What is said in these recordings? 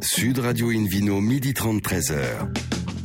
Sud Radio Invino, midi 30, 13h.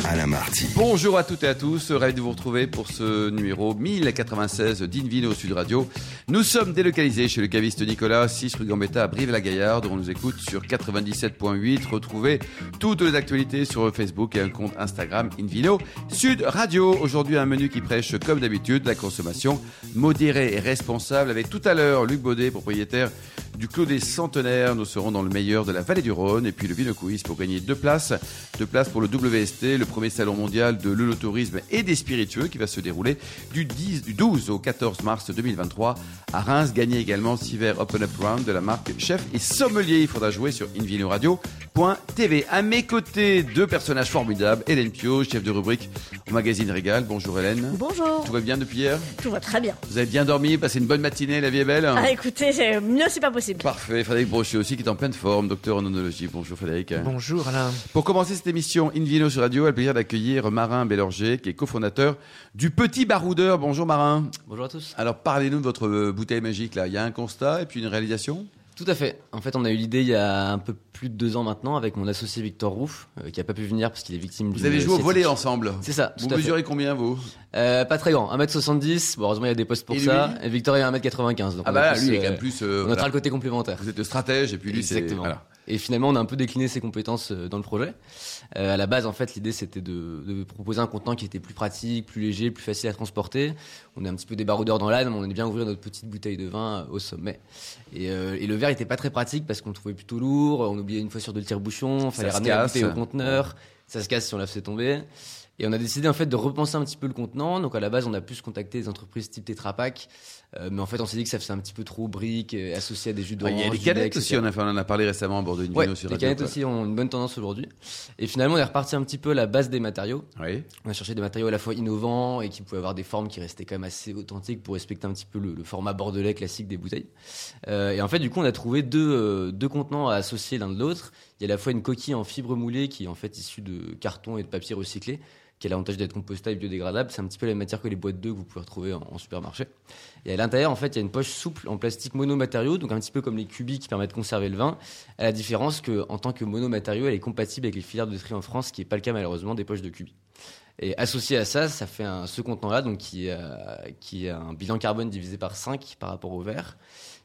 Alain Marty. Bonjour à toutes et à tous, ravi de vous retrouver pour ce numéro 1096 d'Invino Sud Radio. Nous sommes délocalisés chez le caviste Nicolas, 6 rue Gambetta à Brive-la-Gaillarde, on nous écoute sur 97.8. Retrouvez toutes les actualités sur Facebook et un compte Instagram Invino Sud Radio. Aujourd'hui, un menu qui prêche, comme d'habitude, la consommation modérée et responsable avec tout à l'heure Luc Baudet, propriétaire du Clos des Centenaires. Nous serons dans le meilleur de la vallée du Rhône et puis le Vino Quiz pour gagner deux places. Deux places pour le WST, le premier salon mondial de l'œnotourisme et des spiritueux qui va se dérouler du, 10, du 12 au 14 mars 2023 à Reims. Gagner également six verres Open Up Round de la marque Chef et Sommelier. Il faudra jouer sur invinoradio.tv. À mes côtés, deux personnages formidables. Hélène Pio, chef de rubrique au magazine Régal. Bonjour Hélène. Bonjour. Tout va bien depuis hier? Tout va très bien. Vous avez bien dormi, passé une bonne matinée, la vie est belle? Ah, écoutez, mieux c'est pas possible. Parfait, Frédéric Brochet aussi qui est en pleine forme, docteur en onologie. Bonjour Frédéric. Bonjour Alain. Pour commencer cette émission Invino sur Radio, a le plaisir d'accueillir Marin Bélorger, qui est cofondateur du Petit Baroudeur. Bonjour Marin. Bonjour à tous. Alors parlez-nous de votre euh, bouteille magique là. Il y a un constat et puis une réalisation? Tout à fait. En fait, on a eu l'idée il y a un peu plus de deux ans maintenant avec mon associé Victor Rouf, euh, qui a pas pu venir parce qu'il est victime Vous avez joué au volet ensemble. C'est ça, Vous fait. mesurez combien vous? Euh, pas très grand, 1m70. Bon, heureusement, il y a des postes pour Et ça. Et Victor est 1m95. Donc Ah bah plus, lui il est euh, quand même plus. euh, On voilà. le côté complémentaire. Vous êtes le stratège et puis lui c'est. Exactement. Voilà. Et finalement, on a un peu décliné ses compétences euh, dans le projet. Euh, à la base, en fait, l'idée c'était de, de proposer un contenant qui était plus pratique, plus léger, plus facile à transporter. On est un petit peu des baroudeurs dans l'âme, on aime bien ouvrir notre petite bouteille de vin euh, au sommet. Et, euh, et le verre était pas très pratique parce qu'on le trouvait plutôt lourd. On oubliait une fois sur deux le tire-bouchon, fallait se ramener la bouteille au conteneur. Ça se casse si on la fait tomber. Et on a décidé en fait de repenser un petit peu le contenant. Donc à la base, on a plus contacté des entreprises type Tetra Pak, Euh, mais en fait, on s'est dit que ça faisait un petit peu trop brique, euh, associé à des jus d'orange. Il y a des canettes aussi, on, a, fait- on en a parlé récemment à bord de Ouais, sur les canettes quoi. aussi ont une bonne tendance aujourd'hui. Et finalement, on est reparti un petit peu à la base des matériaux. Oui. On a cherché des matériaux à la fois innovants et qui pouvaient avoir des formes qui restaient quand même assez authentiques pour respecter un petit peu le, le format bordelais classique des bouteilles. Euh, et en fait, du coup, on a trouvé deux, euh, deux contenants à associer l'un de l'autre. Il y a à la fois une coquille en fibre moulée qui est en fait issue de carton et de papier recyclé, qui a l'avantage d'être compostable et biodégradable. C'est un petit peu la matière que les boîtes d'œufs que vous pouvez retrouver en, supermarché. Et à l'intérieur, en fait, il y a une poche souple en plastique monomatériau, donc un petit peu comme les cubis qui permettent de conserver le vin. À la différence que, en tant que monomatériau, elle est compatible avec les filières de tri en France, ce qui n'est pas le cas malheureusement des poches de cubis. Et associé à ça, ça fait un, ce contenant-là, donc qui, a, qui a un bilan carbone divisé par 5 par rapport au verre,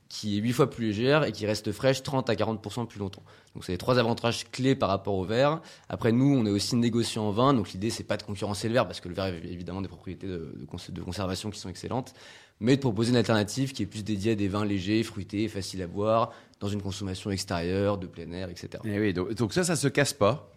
qui est 8 fois plus légère et qui reste fraîche 30 à 40% plus longtemps. Donc c'est les trois avantages clés par rapport au verre. Après nous, on est aussi négociant en vin, donc l'idée c'est pas de concurrencer le verre parce que le verre a évidemment des propriétés de, de cons- de conservation qui sont excellentes, mais de proposer une alternative qui est plus dédiée à des vins légers, fruités, faciles à boire, dans une consommation extérieure, de plein air, etc. Eh oui, donc, donc ça, ça se casse pas.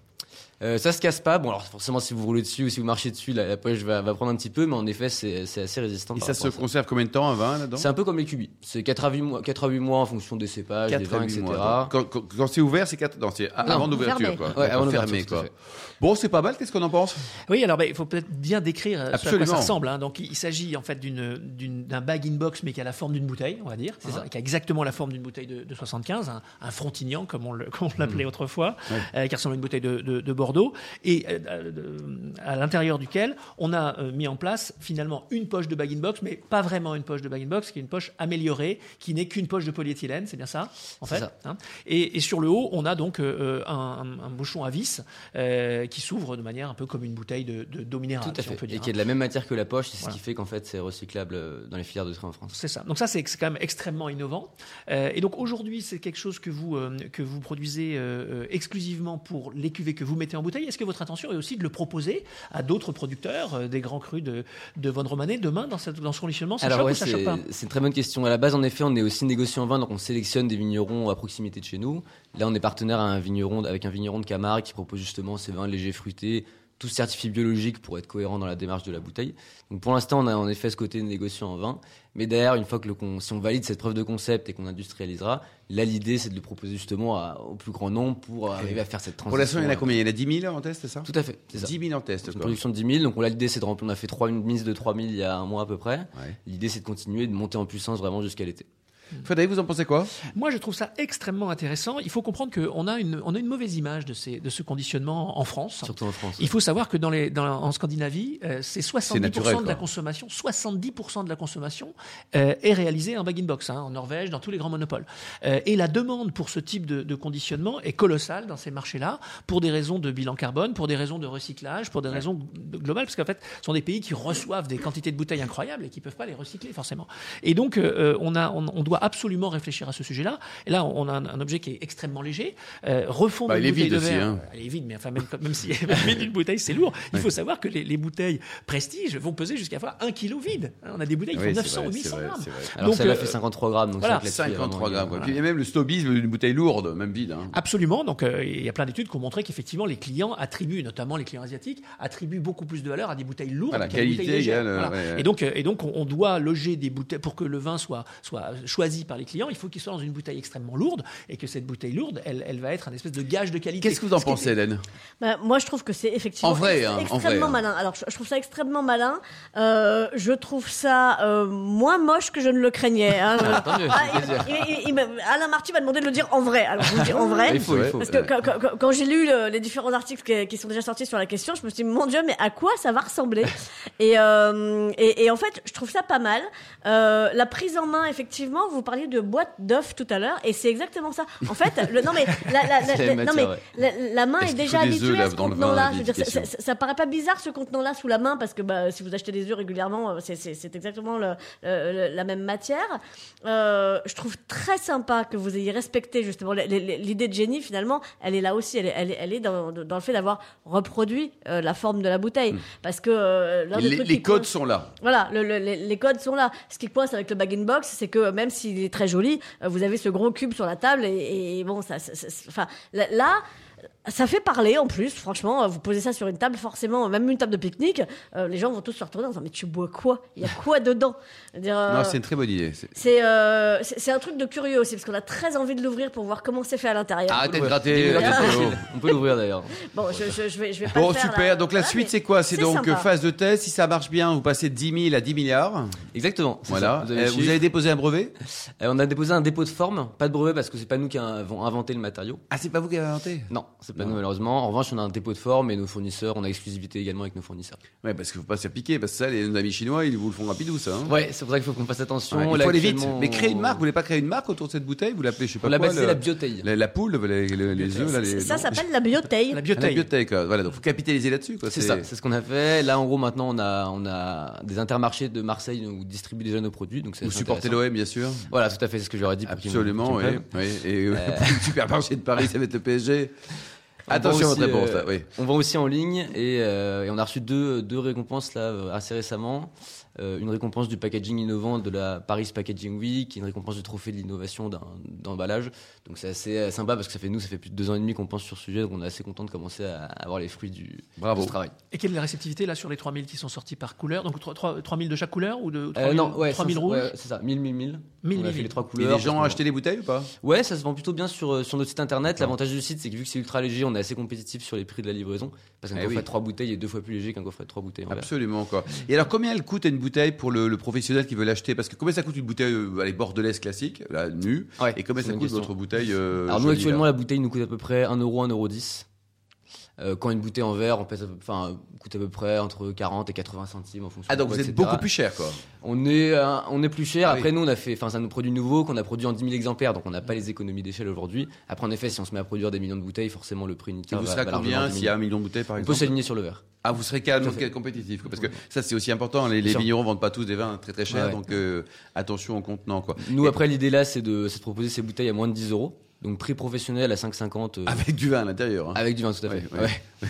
Euh, ça se casse pas. Bon, alors forcément, si vous roulez dessus ou si vous marchez dessus, la, la poche va, va prendre un petit peu, mais en effet, c'est assez résistant. Et ça se conserve combien de temps, un vin là-dedans? C'est un peu comme les cubis. C'est 4 à 8 mois, 4 à 8 mois en fonction des cépages, des 4 à vins, 8 etc. mois. Quand, quand- quand c'est ouvert, c'est 4 Non, avant l'ouverture, fermé. quoi. Ouais, avant fermé, quoi. Bon, c'est pas mal. Qu'est-ce qu'on en pense? Oui, alors ben, il faut peut-être bien décrire euh, ce à quoi ça ressemble. hein. Donc il s'agit en fait d'un bag in-box mais qui a la forme d'une bouteille, on va dire. C'est hein, ça. Qui a exactement la forme d'une bouteille de, de 75, un, un frontignan comme on on Mmh. l'appelait autrefois, euh, qui ressemble à une bouteille de, de- de Bordeaux. Et euh, euh, à l'intérieur duquel on a euh, mis en place finalement une poche de bag in-box, mais pas vraiment une poche de bag in-box, qui est une poche améliorée, qui n'est qu'une poche de polyéthylène, c'est bien ça en fait. ça. hein. et, et sur le haut, on a donc euh, un, bouchon à vis euh, qui s'ouvre de manière un peu comme une bouteille de, de d'eau minérale, Tout à si on fait. peut dire. Et qui est de la même matière que la poche, c'est Voilà. ce qui fait qu'en fait, c'est recyclable dans les filières de tri en France. C'est ça. Donc ça, c'est quand même extrêmement innovant. Euh, et donc aujourd'hui, c'est quelque chose que vous que vous produisez exclusivement pour les cuvées que vous mettez en bouteille. Est-ce que votre intention est aussi de le proposer à d'autres producteurs, euh, des grands crus de de Von Romanet demain dans cette dans ce conditionnement? Ça choque ouais, ou ça choque c'est une très bonne question. À la base, en effet, on est aussi négociant en vin, donc on sélectionne des vignerons à proximité de chez nous. Là, on est partenaire à un vigneron, avec un vigneron de Camargue qui propose justement ces vins légers fruités, tous certifiés biologiques pour être cohérents dans la démarche de la bouteille. Donc pour l'instant, on a en effet ce côté négociant en vin. Mais derrière, une fois que le si on valide cette preuve de concept et qu'on industrialisera, là, l'idée, c'est de le proposer justement à- au plus grand nombre pour arriver à faire cette transition. Pour l'instant, il y en a euh, combien? Il y en a 10 000 en test, c'est ça? Tout à fait, c'est ça. 10 000 en test, une quoi. production de 10 000. Donc, on- là, l'idée, c'est de remplir. On a fait trois, une mise de 3 000 il y a un mois à peu près. Ouais. L'idée, c'est de continuer, de monter en puissance vraiment jusqu'à l'été. Frédéric, vous en pensez quoi? Moi, je trouve ça extrêmement intéressant. Il faut comprendre qu'on a une, on a une mauvaise image de, ces, de ce conditionnement en France. Surtout en France. Il faut savoir que dans les, dans, en Scandinavie, euh, c'est 70% naturel, de la consommation, 70% de la consommation euh, est réalisée en bag-in-box, hein, en Norvège, dans tous les grands monopoles. Euh, et la demande pour ce type de, de conditionnement est colossale dans ces marchés-là, pour des raisons de bilan carbone, pour des raisons de recyclage, pour des raisons globales, parce qu'en fait, ce sont des pays qui reçoivent des quantités de bouteilles incroyables et qui peuvent pas les recycler forcément. Et donc, euh, on, a, on, on doit absolument réfléchir à ce sujet-là. Et là, on a un, un objet qui est extrêmement léger. Euh, refondre Bah, une il est bouteille vide de aussi, verre, hein. elle est vide, mais enfin, même, même si vide une bouteille, c'est lourd. Il faut savoir que les, les bouteilles prestige vont peser jusqu'à fois un kilo vide. Hein, On a des bouteilles qui Oui, font c'est 900 vrai, ou c'est 800 vrai, grammes. Alors Donc, celle-là euh, fait 53 grammes. Donc voilà, c'est vrai que là-dessus, 53 vraiment, il y a- grammes. voilà. Puis il y a même le snobisme d'une bouteille lourde, même vide. hein. Absolument. Donc, euh, il y a plein d'études qui ont montré qu'effectivement, les clients attribuent, notamment les clients asiatiques, attribuent beaucoup plus de valeur à des bouteilles lourdes Voilà, qu'à des qualité bouteilles légères. égale, euh, Voilà. ouais, ouais. Et donc, euh, et donc, on, on doit loger des bouteilles pour que le vin soit soit choisi par les clients. Il faut qu'il soit dans une bouteille extrêmement lourde et que cette bouteille lourde, elle, elle va être un espèce de gage de qualité. Qu'est-ce que vous en qui est- pensez, Hélène Bah, moi, je trouve que c'est effectivement En vrai, ex- hein, en extrêmement vrai, hein. malin. Alors, je, trouve ça extrêmement malin. Euh, je trouve ça euh, moins moche que je ne le craignais. hein. Ah, Ah, il- il- il Alain Marty m'a demandé de le dire en vrai. Alors, je vous le dis en vrai. Il faut, il faut. Parce que ouais. quand, quand- quand j'ai lu le- les différents articles qui, qui sont déjà sortis sur la question, je me suis dit, mon Dieu, mais à quoi ça va ressembler? Et, euh, et, et en fait, je trouve ça pas mal. Euh, la prise en main, effectivement, vous parliez de boîte d'œufs tout à l'heure, et c'est exactement ça. En fait, le, non mais, la, la- la- la non, mais la, la main est, déjà habituée œufs, à ce contenant-là? ça, ça- paraît pas bizarre ce contenant-là sous la main, parce que bah, si vous achetez des œufs régulièrement, euh, c'est- exactement le- le- le- la même matière. Euh, je trouve très sympa que vous ayez respecté justement l'idée de génie. Finalement, elle est là aussi. Elle est, elle est, elle est dans, dans le fait d'avoir reproduit euh, la forme de la bouteille, parce que euh, Les, codes coince- sont là. voilà, le- le- les, les codes sont là. Ce qui coince avec le bag in box, c'est que même s'il est très joli, euh, vous avez ce gros cube sur la table et, bon, ça, ça- enfin, là, ça fait parler en plus. Franchement, euh, vous posez ça sur une table, forcément, même une table de pique-nique, euh, les gens vont tous se retourner en disant mais tu bois quoi? Il y a quoi dedans? Dire, euh, Non, c'est une très bonne idée. C'est- euh, un truc de curieux aussi parce qu'on a très envie de l'ouvrir pour voir comment c'est fait à l'intérieur. Arrêtez de gratter. On peut l'ouvrir d'ailleurs. Bon, je, je, je vais, je vais pas Bon, le faire, super. là. Donc la Voilà, suite, c'est quoi? C'est donc sympa. phase de test. Si ça marche bien, vous passez de 10 000 à 10 milliards. Exactement. Voilà. ça. Euh, le Vous, avez déposé un brevet? Euh, on a déposé un dépôt de forme, pas de brevet parce que c'est pas nous qui avons inventé le matériau. Ah, c'est pas vous qui avez inventé? Non, c'est pas Non. nous malheureusement. En revanche, on a un dépôt de forme et nos fournisseurs, on a exclusivité également avec nos fournisseurs. Ouais, parce qu'il faut pas se faire piquer. Parce que ça, les nos amis chinois, ils vous le font rapidou, ça. hein. Ouais, c'est pour ça qu'il faut qu'on fasse attention. Ouais, il Là, faut aller vite. Mais créer une marque, vous voulez pas créer une marque autour de cette bouteille? Vous l'appelez, je sais pas On l'a quoi, le- la bioteille. la, la poule, les, les, les œufs, là. Les, Ça s'appelle la bioteille. La La bioteille. quoi. Voilà, donc faut capitaliser là-dessus, quoi. C'est ça, c'est ce qu'on a fait. Là, en gros, maintenant, on a, on a des intermarchés de Marseille où distribuent déjà nos produits. Donc c'est Vous supportez l'OM, bien sûr. Voilà, tout à fait, c'est ce que j'aurais dit. Absolument, oui. Et euh, le supermarché de Paris, ça va être le PSG. On Attention à votre réponse, euh, là, oui. On vend aussi en ligne et, euh, et on a reçu deux, deux récompenses là euh, assez récemment. Euh, une récompense du packaging innovant de la Paris Packaging Week, et une récompense du trophée de l'innovation d'un- d'emballage. Donc c'est assez euh, sympa parce que ça fait nous, ça fait plus de deux ans et demi qu'on pense sur ce sujet, donc on est assez content de commencer à avoir les fruits du Bravo. de ce travail. Et quelle est la réceptivité là sur les 3000 qui sont sortis par couleur? Donc 3, 3, 3000 de chaque couleur ou de Euh, 3000, non, ouais, 3000 ça, rouges? ouais, c'est ça, 1000, 1000, 1000. 1000, on a 1000. fait les trois Et couleurs. les gens ont acheté les bouteilles ou pas? Ouais, ça se vend plutôt bien sur, euh, sur notre site internet. L'avantage du site, c'est que vu que c'est ultra léger, on est assez compétitif sur les prix de la livraison. Parce qu'un Eh coffret oui. de 3 bouteilles est deux fois plus léger qu'un coffret de 3 bouteilles. Absolument, quoi. Et alors, combien elle coûte une bouteille pour le, le professionnel qui veut l'acheter? Parce que combien ça coûte une bouteille, euh, allez, bordelaise classique, là, nue? Ouais, Et combien ça coûte question. votre bouteille euh, Alors nous jolie, actuellement là? la bouteille nous coûte à peu près 1 euro, 1 euro 10. Euh, quand une bouteille en verre, on pèse enfin, coûte à peu près entre 40 et 80 centimes en fonction. Ah, donc vous êtes etc. beaucoup plus cher, quoi. On est, euh, on est plus cher. Ah Après oui. nous on a fait, enfin c'est un produit nouveau qu'on a produit en 10 000 exemplaires, donc on n'a pas les économies d'échelle aujourd'hui. Après en effet, si on se met à produire des millions de bouteilles, forcément le prix Et unitaire vous va, serez va combien s'il y a un million de bouteilles, par On peut exemple s'aligner sur le verre. Ah, vous serez calme, compétitif, quoi, parce que ça, c'est aussi important. Les, les vignerons vendent pas tous des vins très très chers, Ouais, ouais. donc euh, attention au contenant, quoi. Nous Et- après l'idée là, c'est de, c'est de proposer ces bouteilles à moins de 10 euros, donc prix professionnel à 5,50 euh, Avec du vin à l'intérieur. hein. avec du vin tout à fait. Ouais, ouais. Ouais.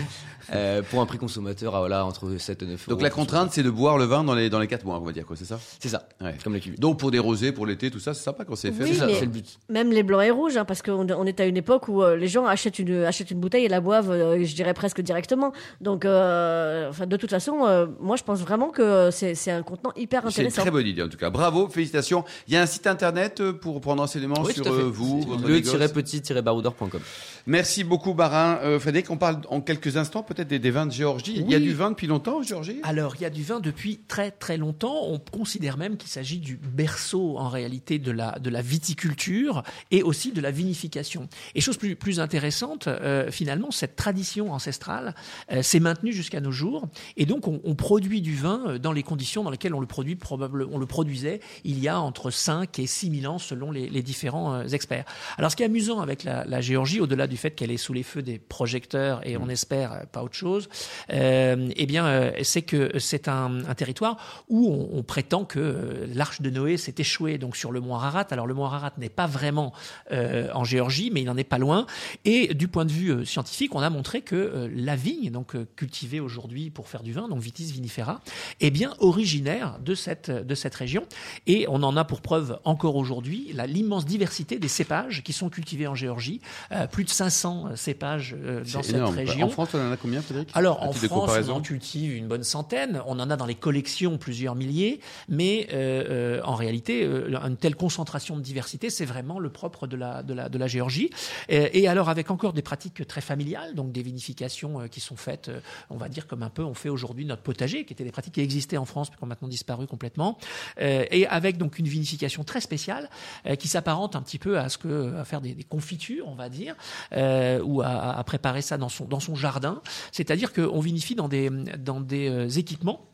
Euh, pour un prix consommateur à voilà entre 7 et 9 euros. Donc la contrainte, c'est de boire le vin dans les dans les quatre mois, on va dire, quoi, c'est ça? C'est ça, Ouais. comme la cuvée. Donc pour des rosés, pour l'été, tout ça, c'est sympa quand c'est fait. Oui, c'est ça, mais- c'est le but. Même les blancs et rouges, hein, parce qu'on on est à une époque où euh, les gens achètent une, achètent une bouteille et la boivent, euh, je dirais presque directement. Donc, euh, enfin, de toute façon, euh, moi, je pense vraiment que c'est c'est un contenant hyper C'est une intéressant. très bonne idée en tout cas. Bravo, félicitations. Il y a un site internet pour prendre renseignement Oui, sur euh, vous, C'est votre petit-baroudeur.com. Merci beaucoup, Barin. Euh, Frédéric, on parle en quelques instants peut-être des, des vins de Géorgie. Il y a du vin depuis longtemps en Géorgie? Alors, il y a du vin depuis très très longtemps. On considère même qu'il s'agit du berceau en réalité de la, de la viticulture et aussi de la vinification. Et chose plus, plus intéressante, euh, finalement, cette tradition ancestrale euh, s'est maintenue jusqu'à nos jours. Et donc, on, on produit du vin euh, dans les conditions dans lesquelles on le, produit probable, on le produisait il y a entre 5 et 6 000 ans selon les, les différents euh, experts. Alors, ce qui est amusant avec la, la Géorgie, au-delà du fait qu'elle est sous les feux des projecteurs et on espère euh, pas autre chose, euh, eh bien, euh, c'est que c'est un, un territoire où on, on prétend que euh, l'arche de Noé s'est échouée donc sur le mont Ararat. Alors le mont Ararat n'est pas vraiment euh, en Géorgie, mais il n'en est pas loin. Et du point de vue scientifique, on a montré que euh, la vigne, donc cultivée aujourd'hui pour faire du vin, donc Vitis vinifera, est bien originaire de cette de cette région. Et on en a pour preuve encore aujourd'hui l'immense diversité des cépages qui sont cultivés en Géorgie. Euh, plus de 500 cépages euh, dans cette énorme. région. En France, on en a combien, Frédéric? Alors en France, on en cultive une bonne centaine. On en a dans les collections plusieurs milliers, mais euh, euh, en réalité, euh, une telle concentration de diversité, c'est vraiment le propre de la de la de la Géorgie. Euh, et alors avec encore des pratiques très familiales, donc des vinifications euh, qui sont faites, euh, on va dire comme un peu on fait aujourd'hui notre potager, qui étaient des pratiques qui existaient en France mais qui ont maintenant disparu complètement. Euh, et avec donc une vinification très spéciale euh, qui s'apparente un petit peu à ce que à faire des, des confitures, on va dire, euh, ou à, à préparer ça dans son dans son jardin. C'est-à-dire qu'on vinifie dans des dans des euh, équipements.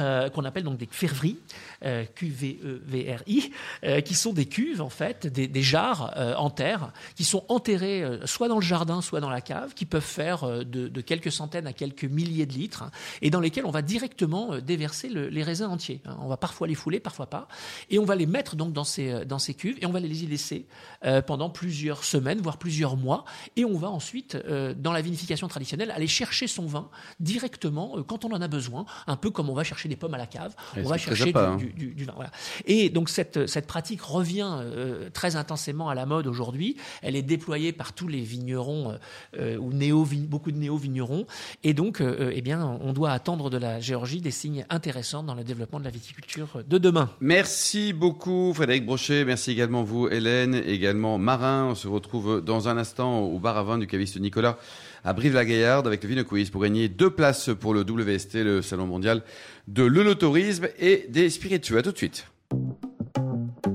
Euh, qu'on appelle donc des ferveries, euh, Q-V-E-V-R-I, euh, qui sont des cuves en fait, des, des jarres euh, en terre, qui sont enterrées soit dans le jardin, soit dans la cave, qui peuvent faire de, quelques centaines à quelques milliers de litres, et dans lesquels on va directement déverser le- les raisins entiers. hein. On va parfois les fouler, parfois pas, et on va les mettre donc dans ces dans ces cuves, et on va les y laisser pendant plusieurs semaines, voire plusieurs mois, et on va ensuite dans la vinification traditionnelle aller chercher son vin directement quand on en a besoin, un peu comme on va chercher des pommes à la cave, on va chercher du, hein. du- du- du vin. Voilà. Et donc cette, cette pratique revient euh, très intensément à la mode aujourd'hui. Elle est déployée par tous les vignerons euh, ou néo beaucoup de néo-vignerons. Et donc, euh, eh bien, on doit attendre de la Géorgie des signes intéressants dans le développement de la viticulture de demain. Merci beaucoup Frédéric Brochet, merci également vous Hélène, également Marin. On se retrouve dans un instant au bar à vin du caviste Nicolas à Brive-la-Gaillarde avec le Vino Quiz pour gagner deux places pour le WST, le salon mondial de l'œnotourisme et des spiritueux. À tout de suite.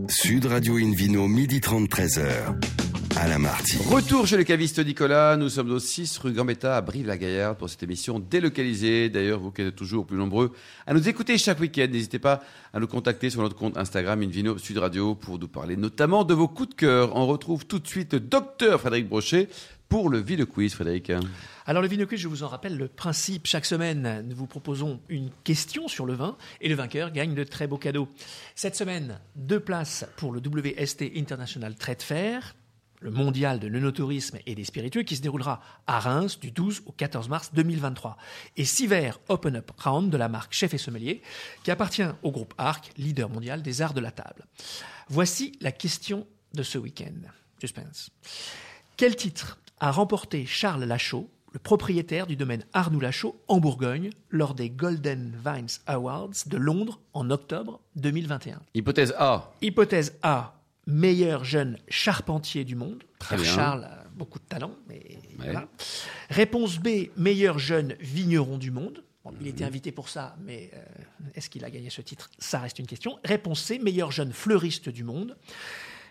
Sud Radio Invino, midi 30, 13h. À la Marty. Retour chez le caviste Nicolas, nous sommes au 6 rue Gambetta à Brive-la-Gaillarde pour cette émission délocalisée. D'ailleurs, vous qui êtes toujours plus nombreux à nous écouter chaque week-end, n'hésitez pas à nous contacter sur notre compte Instagram Invino Sud Radio pour nous parler notamment de vos coups de cœur. On retrouve tout de suite Docteur Frédéric Brochet pour le Ville Quiz, Frédéric. Alors le Vino Quiz, je vous en rappelle le principe. Chaque semaine, nous vous proposons une question sur le vin et le vainqueur gagne de très beaux cadeaux. Cette semaine, deux places pour le WST International Trade Fair, le mondial de l'œnotourisme et des spiritueux qui se déroulera à Reims du 12 au 14 mars 2023. Et six verres Open Up Round de la marque Chef et Sommelier qui appartient au groupe Arc, leader mondial des arts de la table. Voici la question de ce week-end. Suspense. Quel titre a remporté Charles Lachaud, le propriétaire du domaine Arnoux Lachaud en Bourgogne, lors des Golden Vines Awards de Londres en octobre 2021 Hypothèse A. Hypothèse A, meilleur jeune charpentier du monde. Très bien. Charles a beaucoup de talent, mais voilà. Réponse B, meilleur jeune vigneron du monde. Bon, il Mhm. était invité pour ça, mais euh, est-ce qu'il a gagné ce titre? Ça reste une question. Réponse C, meilleur jeune fleuriste du monde.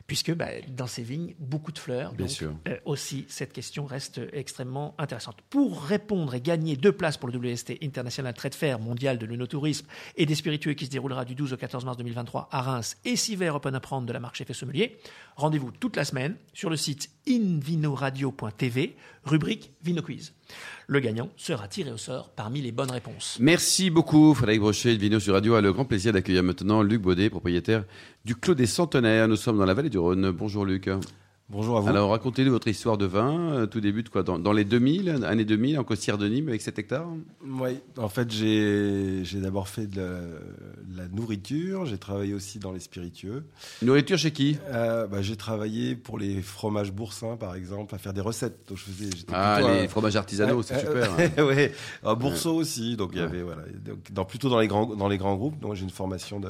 Puisque bah, dans ces vignes, beaucoup de fleurs. Bien donc, sûr. euh, aussi, cette question reste extrêmement intéressante. Pour répondre et gagner deux places pour le WST International Trade Fair mondial de l'œnotourisme et des spiritueux qui se déroulera du 12 au 14 mars 2023 à Reims et six verres Open Round de la marque Chef et Sommelier, rendez-vous toute la semaine sur le site invinoradio.tv, rubrique Vino Quiz. Le gagnant sera tiré au sort parmi les bonnes réponses. Merci beaucoup, Frédéric Brochet de Vino sur Radio a le grand plaisir d'accueillir maintenant Luc Baudet, propriétaire du Clos des Centenaires. Nous sommes dans la vallée du Rhône. Bonjour Luc. Bonjour à vous. Alors racontez-nous votre histoire de vin. Euh, Tout débute quoi dans, dans les 2000, années 2000, en Costière de Nîmes avec 7 hectares. Oui, en fait, j'ai d'abord fait de la, de la nourriture. J'ai travaillé aussi dans les spiritueux. Nourriture chez qui? Euh, bah, j'ai travaillé pour les fromages boursins, par exemple, à faire des recettes. Donc, je faisais. Ah, les un- fromages artisanaux, c'est super. hein. ouais, un bourseau aussi. Donc il y avait voilà, donc, dans, plutôt dans les grands dans les grands groupes. Donc j'ai une formation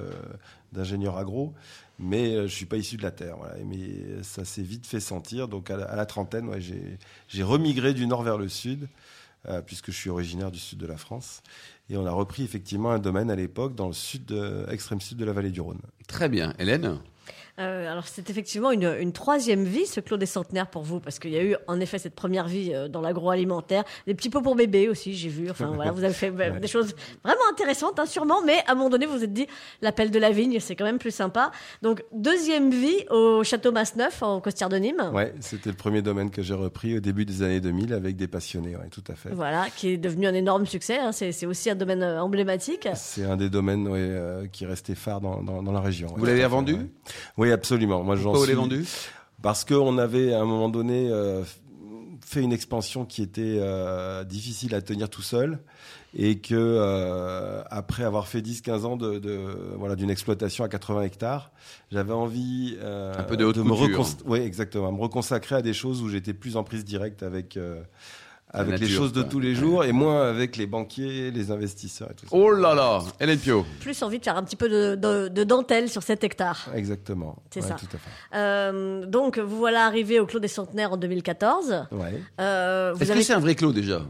d'ingénieur agro, mais euh, je suis pas issu de la terre. Mais ça s'est vite fait sentir. Donc à la, trentaine, j'ai remigré du nord vers le sud, euh, puisque je suis originaire du sud de la France. Et on a repris effectivement un domaine à l'époque dans le sud, extrême sud de la vallée du Rhône. Très bien. Hélène? Euh, alors c'est effectivement une, une troisième vie, ce clos des centenaires pour vous, parce qu'il y a eu en effet cette première vie euh, dans l'agroalimentaire, des petits pots pour bébés aussi, j'ai vu. Enfin voilà, vous avez fait euh, des choses vraiment intéressantes, hein, sûrement, mais à un moment donné vous vous êtes dit l'appel de la vigne, c'est quand même plus sympa. Donc deuxième vie au château Masneuf en Costière de Nîmes. Ouais, c'était le premier domaine que j'ai repris au début des années 2000 avec des passionnés. Ouais, tout à fait. Voilà, qui est devenu un énorme succès. hein. C'est aussi un domaine euh, emblématique. C'est un des domaines ouais, euh, qui est resté phare dans, dans, dans la région. Vous l'avez vendu? ouais. Oui, absolument. Moi, j'en suis vendu parce qu'on avait à un moment donné euh, fait une expansion qui était euh, difficile à tenir tout seul et que euh, après avoir fait 10-15 ans de, de voilà d'une exploitation à 80 hectares, j'avais envie euh, Un peu de haute me recons- oui, exactement, me reconsacrer à des choses où j'étais plus en prise directe avec avec les choses de quoi. tous les jours et moins avec les banquiers, les investisseurs et tout ça. Oh là là Hélène Pio Plus envie de faire un petit peu de, de- de dentelle sur cet hectare. Exactement. C'est Ouais, ça. Tout à fait. Euh, donc vous voilà arrivé au clos des centenaires en 2014. Ouais. Euh, Est-ce avez- que c'est un vrai clos déjà?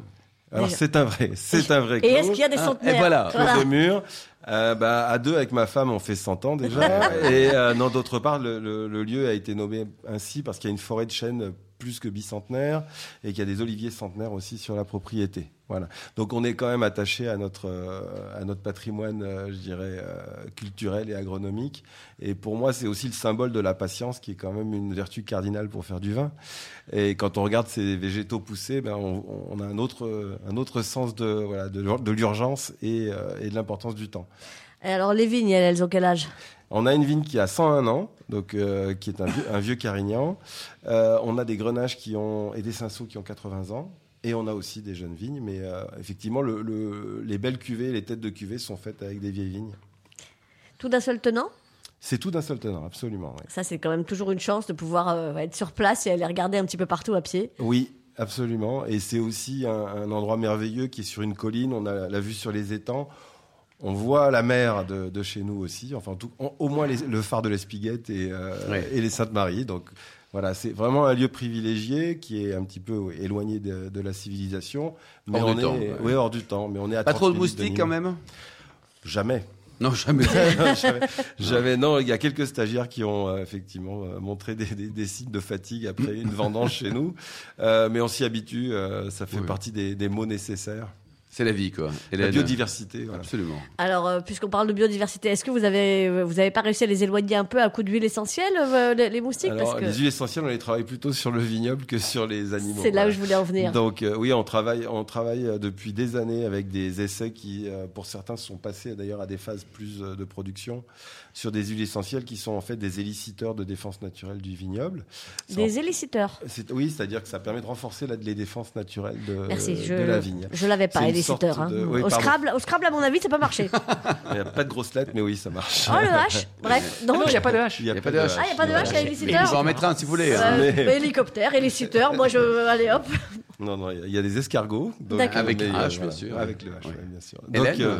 Alors c'est un vrai, c'est un vrai. Et est-ce clos. qu'il y a des Ah, centenaires et voilà. Clos des murs. Euh, bah, à deux, avec ma femme, on fait 100 ans déjà. et euh, non, d'autre part, le, le- le lieu a été nommé ainsi parce qu'il y a une forêt de chênes plus que bicentenaire et qu'il y a des oliviers centenaires aussi sur la propriété. Voilà. Donc on est quand même attaché à notre euh, à notre patrimoine, euh, je dirais euh, culturel et agronomique. Et pour moi, c'est aussi le symbole de la patience, qui est quand même une vertu cardinale pour faire du vin. Et quand on regarde ces végétaux pousser, ben on, a un autre un autre sens de voilà de, l'ur- de l'urgence et, et de l'importance du temps. Et alors les vignes, elles ont quel âge? On a une vigne qui a 101 ans, donc euh, qui est un vieux, un vieux carignan. Euh, on a des grenages qui ont et des cinceaux qui ont 80 ans. Et on a aussi des jeunes vignes, mais euh, effectivement, le, le- les belles cuvées, les têtes de cuvées sont faites avec des vieilles vignes. Tout d'un seul tenant? C'est tout d'un seul tenant, absolument. Ça, c'est quand même toujours une chance de pouvoir être sur place et aller regarder un petit peu partout à pied. Oui, absolument. Et c'est aussi un, un endroit merveilleux qui est sur une colline. On a la vue sur les étangs. On voit la mer de, de chez nous aussi. Enfin, en tout- au moins les- le phare de l'Espiguette et, euh, et les Saintes-Maries. Donc voilà, c'est vraiment un lieu privilégié qui est un petit peu oui, éloigné de, de la civilisation. Mais Hors on du est, temps, ouais. oui, hors du temps. Mais on est à Pas 30 trop de moustiques quand même? Jamais. Non, jamais. J'avais- J'avais non, il y a quelques stagiaires qui ont euh, effectivement euh, montré des, des- des signes de fatigue après une vendange chez nous, Euh, mais on s'y habitue. ça fait Oui. partie des, des mots nécessaires. C'est la vie, quoi. La biodiversité. Voilà. Absolument. Alors, euh, puisqu'on parle de biodiversité, est-ce que vous avez, euh, vous avez pas réussi à les éloigner un peu à coup d'huile essentielle, euh, les, les moustiques? Alors, Parce que les huiles essentielles, on les travaille plutôt sur le vignoble que sur les animaux. c'est là où je voulais en venir. Donc euh, oui, on travaille, on travaille depuis des années avec des essais qui, euh, pour certains, sont passés d'ailleurs à des phases plus de production sur des huiles essentielles qui sont en fait des éliciteurs de défense naturelle du vignoble. Des éliciteurs. C'est- Oui, c'est-à-dire que ça permet de renforcer la- les défenses naturelles de, Merci, de je, la vigne. je l'avais pas, éliciteur. hein. de- oui, au. Scrabble, au Scrabble, à mon avis, ça peut marcher. Il n'y a pas de grosses lettres, mais oui, ça marche. oh, le H Bref, Ah donc. non, il n'y a pas de hache. Il n'y y a pas de H. Ah, il n'y a pas de H, il y a éliciteur en mettra un si vous voulez. hein. Euh, Mais- Hélicoptère, éliciteur, moi je. Allez hop Non, non, il y a- il y a des escargots. donc, D'accord. Avec mais, le euh, H, bien sûr. Avec le H, Ouais. ouais, bien sûr. Donc, euh,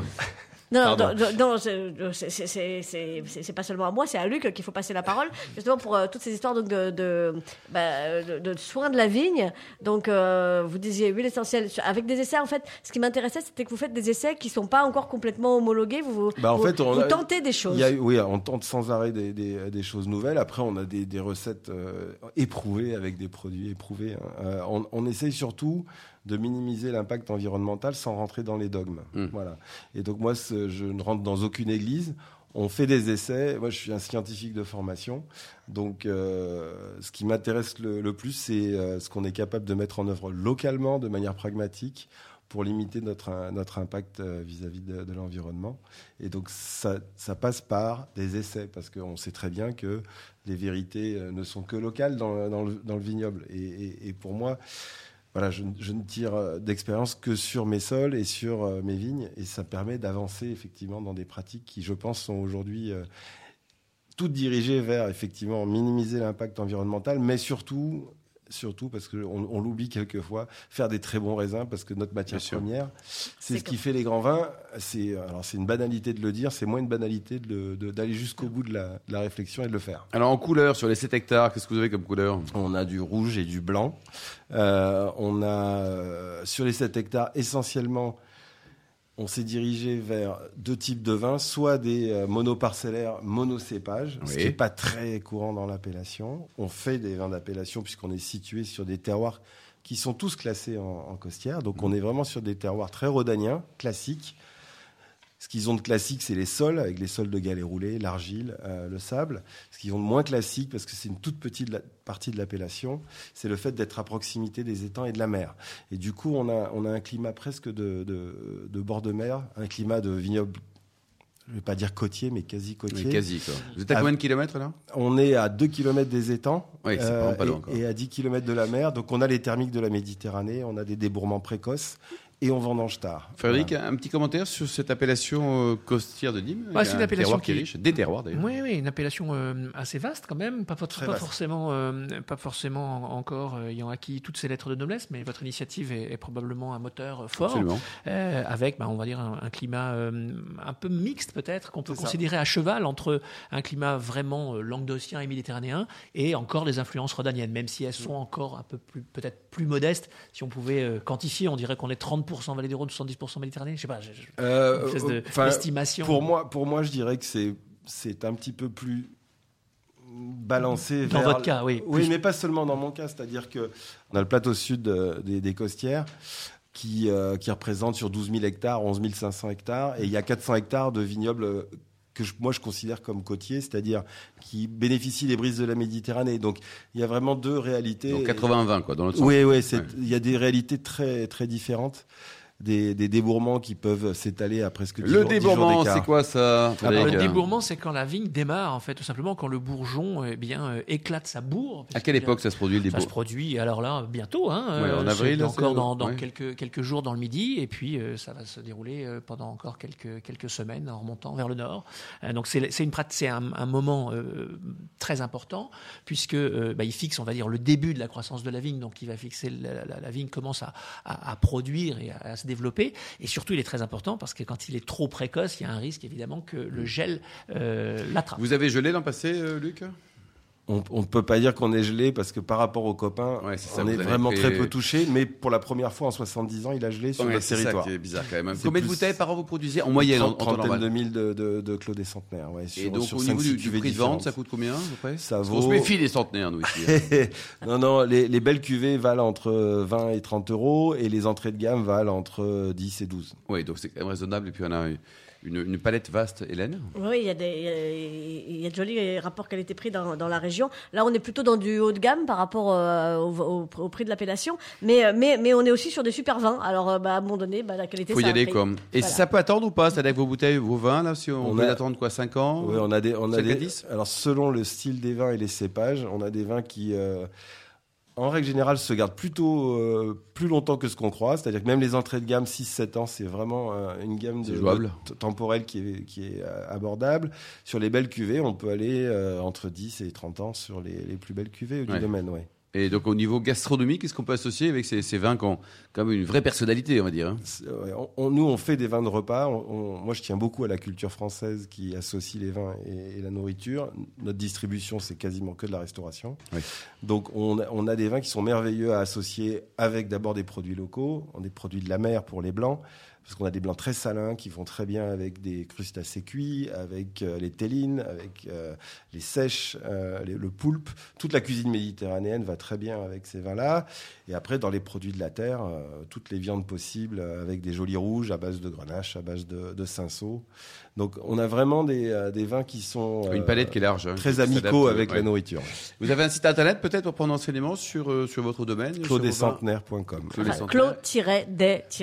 Non, non, non, non, c'est- pas seulement à moi, c'est à Luc qu'il faut passer la parole, justement pour euh, toutes ces histoires donc, de, de, bah, de, de soins de la vigne. Donc, euh, vous disiez huile essentielle. Avec des essais, en fait, ce qui m'intéressait, c'était que vous faites des essais qui sont pas encore complètement homologués. Vous, Bah, en vous, fait, on vous a- tentez des choses. Il y a, oui, on tente sans arrêt des, des- des choses nouvelles. Après, on a des, des recettes euh, éprouvées avec des produits éprouvés. hein. On, on essaye surtout de minimiser l'impact environnemental sans rentrer dans les dogmes. Mm. Voilà. Et donc moi, je ne rentre dans aucune église. On fait des essais. Moi, je suis un scientifique de formation. Donc, euh, ce qui m'intéresse le, le plus, c'est euh, ce qu'on est capable de mettre en œuvre localement, de manière pragmatique, pour limiter notre, euh, notre impact vis-à-vis de, de l'environnement. Et donc, ça, ça passe par des essais, parce qu'on sait très bien que les vérités ne sont que locales dans, dans le, dans le vignoble. Et, et- et pour moi, voilà, je, ne tire euh, d'expérience que sur mes sols et sur euh, mes vignes, et ça permet d'avancer effectivement dans des pratiques qui, je pense, sont aujourd'hui euh, toutes dirigées vers effectivement minimiser l'impact environnemental, mais surtout surtout parce qu'on on, l'oublie quelquefois, faire des très bons raisins parce que notre matière Bien première, c'est ce qui fait les grands vins. C'est alors c'est une banalité de le dire, c'est moins une banalité de le- de- d'aller jusqu'au bout de la, de la réflexion et de le faire. Alors en couleur, sur les 7 hectares, qu'est-ce que vous avez comme couleur? On a du rouge et du blanc. Euh, on a euh, sur les 7 hectares essentiellement. On s'est dirigé vers deux types de vins, soit des euh, monoparcellaires monocépages, ce qui n'est pas très courant dans l'appellation. On fait des vins d'appellation puisqu'on est situé sur des terroirs qui sont tous classés en, en costière. Donc on est vraiment sur des terroirs très rhodaniens, classiques. Ce qu'ils ont de classique, c'est les sols, avec les sols de galets roulés, l'argile, euh, le sable. Ce qu'ils ont de moins classique, parce que c'est une toute petite partie de l'appellation, c'est le fait d'être à proximité des étangs et de la mer. Et du coup, on a, on a un climat presque de, de, de bord de mer, un climat de vignoble, je ne vais pas dire côtier, mais quasi côtier. Oui, Quasi quoi. Vous êtes à combien de kilomètres là? On est à 2 km des étangs euh, Oui, pas quoi. et, et à 10 km de la mer. Donc on a les thermiques de la Méditerranée, on a des débourrements précoces et on vendange tard. Frédéric, un petit commentaire sur cette appellation euh, costière de Nîmes Bah, c'est une un appellation terroir qui est qui- riche, des terroirs d'ailleurs. Oui, oui, une appellation euh, assez vaste quand même, pas, forcément, euh, pas forcément en- encore euh, ayant acquis toutes ces lettres de noblesse, mais votre initiative est, est probablement un moteur fort, Absolument. euh, avec, bah, on va dire, un, un climat euh, un peu mixte peut-être, qu'on peut considérer à cheval entre un climat vraiment euh, languedocien et méditerranéen et encore des influences rhodaniennes, même si elles sont encore un peu plus, peut-être plus modestes. Si on pouvait euh, quantifier, on dirait qu'on est 30% Vallée des Rhônes, 70% Méditerranée. Je sais pas, je- je- Euh, une espèce de-. Pour moi, pour moi, je dirais que c'est un petit peu plus balancé. Dans vers- votre cas, oui. Oui, Plus- mais pas seulement dans mon cas. C'est-à-dire que on a le plateau sud euh, des, des Costières qui, euh, qui représente sur 12 000 hectares, 11 500 hectares, et il y a 400 hectares de vignobles euh, que je- moi je considère comme côtiers, c'est-à-dire qui bénéficient des brises de la Méditerranée. Donc il y a vraiment deux réalités. Donc 80-20 quoi, dans l'autre sens. Oui, oui, Ouais. il y a des réalités très, très différentes. Des, des débourrements qui peuvent s'étaler à presque 10 Le jours- 10 jours débourrement, c'est quoi ça Frédéric Le débourrement, c'est quand la vigne démarre, en fait, tout simplement quand le bourgeon eh bien, euh, éclate sa bourre. À quelle époque ça se produit le ça se débourrement produit alors là bientôt, hein, Ouais, en euh, avril, encore dans, dans ouais. quelques quelques jours dans le midi, et puis euh, ça va se dérouler euh, pendant encore quelques quelques semaines en remontant vers le nord. Euh, donc c'est c'est une prat- c'est un, un moment euh, très important puisque euh, bah, il fixe, on va dire, le début de la croissance de la vigne. Donc il va fixer la, la- la vigne commence à, à- à produire et à, à se développer. Et surtout, il est très important parce que quand il est trop précoce, il y a un risque évidemment que le gel euh, l'attrape. Vous avez gelé l'an passé, euh, Luc? On on ne peut pas dire qu'on est gelé parce que par rapport aux copains, Ouais, c'est ça, on est vraiment pris- très peu touché. Mais pour la première fois en 70 ans, il a gelé sur Ouais, notre C'est territoire. qui est bizarre quand même. C'est Combien de bouteilles par an vous produisez En moyenne, en, trentaine de mille de, de, de Clos des centenaires. Ouais, Et donc sur au niveau du, du prix de vente, ça coûte combien à peu près Ça Parce qu'on se vaut- méfie des centenaires, nous ici. non, non, les, les belles cuvées valent entre 20 et 30 euros et les entrées de gamme valent entre 10 et 12. oui, donc c'est quand même raisonnable. Et puis on a une, une palette vaste, Hélène? Oui, il y, a des- il y a- il y a de jolis rapports qualité-prix dans, dans la région. Là, on est plutôt dans du haut de gamme par rapport euh, au, au- au prix de l'appellation, mais, euh, mais, mais on est aussi sur des super vins. Alors, euh, bah, à un moment donné, bah, la qualité, faut y ça aller comme. Et Voilà. ça peut attendre ou pas C'est-à-dire que vos bouteilles, vos vins, là, si on, On peut a- attendre quoi 5 ans? Oui, on a des, on a des- alors selon le style des vins et les cépages, on a des vins qui, euh, en règle générale, se gardent plutôt euh, plus longtemps que ce qu'on croit. C'est-à-dire que même les entrées de gamme 6-7 ans, c'est vraiment euh, une gamme de, de- temporelle qui est, qui est euh, abordable. Sur les belles cuvées, on peut aller euh, entre 10 et 30 ans sur les, les plus belles cuvées du domaine. Ouais. Et donc au niveau gastronomique, qu'est-ce qu'on peut associer avec ces, ces vins qui ont quand même une vraie personnalité, on va dire hein? On- on- nous, on fait des vins de repas. On- moi, je tiens beaucoup à la culture française qui associe les vins et, et la nourriture. Notre distribution, c'est quasiment que de la restauration. Oui. Donc, on a, on a des vins qui sont merveilleux à associer avec d'abord des produits locaux, des produits de la mer pour les blancs. Parce qu'on a des blancs très salins qui vont très bien avec des crustacés cuits, avec euh, les tellines, avec euh, les sèches, euh, le poulpe. Toute la cuisine méditerranéenne va très bien avec ces vins-là. Et après, dans les produits de la terre, toutes les viandes possibles avec des jolis rouges à base de grenache, à base de, de cinceau. Donc, on a vraiment des, euh, des vins qui sont euh, Une palette qui est large. hein, très amicaux avec ouais. la nourriture. Vous avez un site internet peut-être pour prendre enseignement sur, euh, sur votre domaine sur vos vins Claudescentenaires.com. Claude des Enfin, Centenaires.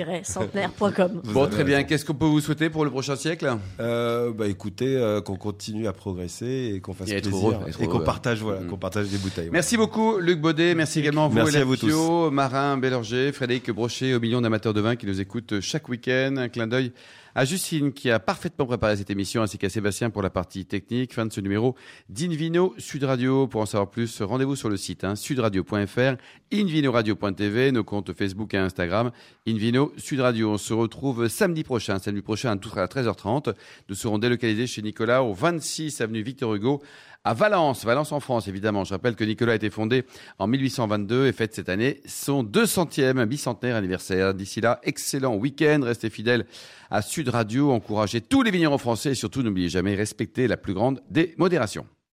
Clos-des-centenaires.com. Vous Bon, très bien. Qu'est-ce qu'on peut vous souhaiter pour le prochain siècle? Euh, bah écoutez, euh, qu'on continue à progresser et qu'on fasse Et plaisir heureux, et qu'on partage, voilà, Mm. qu'on partage des bouteilles. Merci beaucoup, Luc Baudet. Merci également à vous, Merci Hélène à vous tous. Pio, Marin Bélorger, Frédéric Brochet, aux millions d'amateurs de vin qui nous écoutent chaque week-end. Un clin d'œil à Justine qui a parfaitement préparé cette émission, ainsi qu'à Sébastien pour la partie technique. Fin de ce numéro d'Invino Sud Radio. Pour en savoir plus, rendez-vous sur le site hein, sudradio.fr, invinoradio.tv, nos comptes Facebook et Instagram, Invino Sud Radio. On se retrouve samedi prochain, samedi prochain à 13h30. Nous serons délocalisés chez Nicolas au 26 avenue Victor Hugo à Valence, Valence en France évidemment. Je rappelle que Nicolas a été fondé en 1822 et fête cette année son 200e bicentenaire anniversaire. D'ici là, excellent week-end, restez fidèles à Sud Radio, encouragez tous les vignerons français et surtout n'oubliez jamais respecter la plus grande des modérations.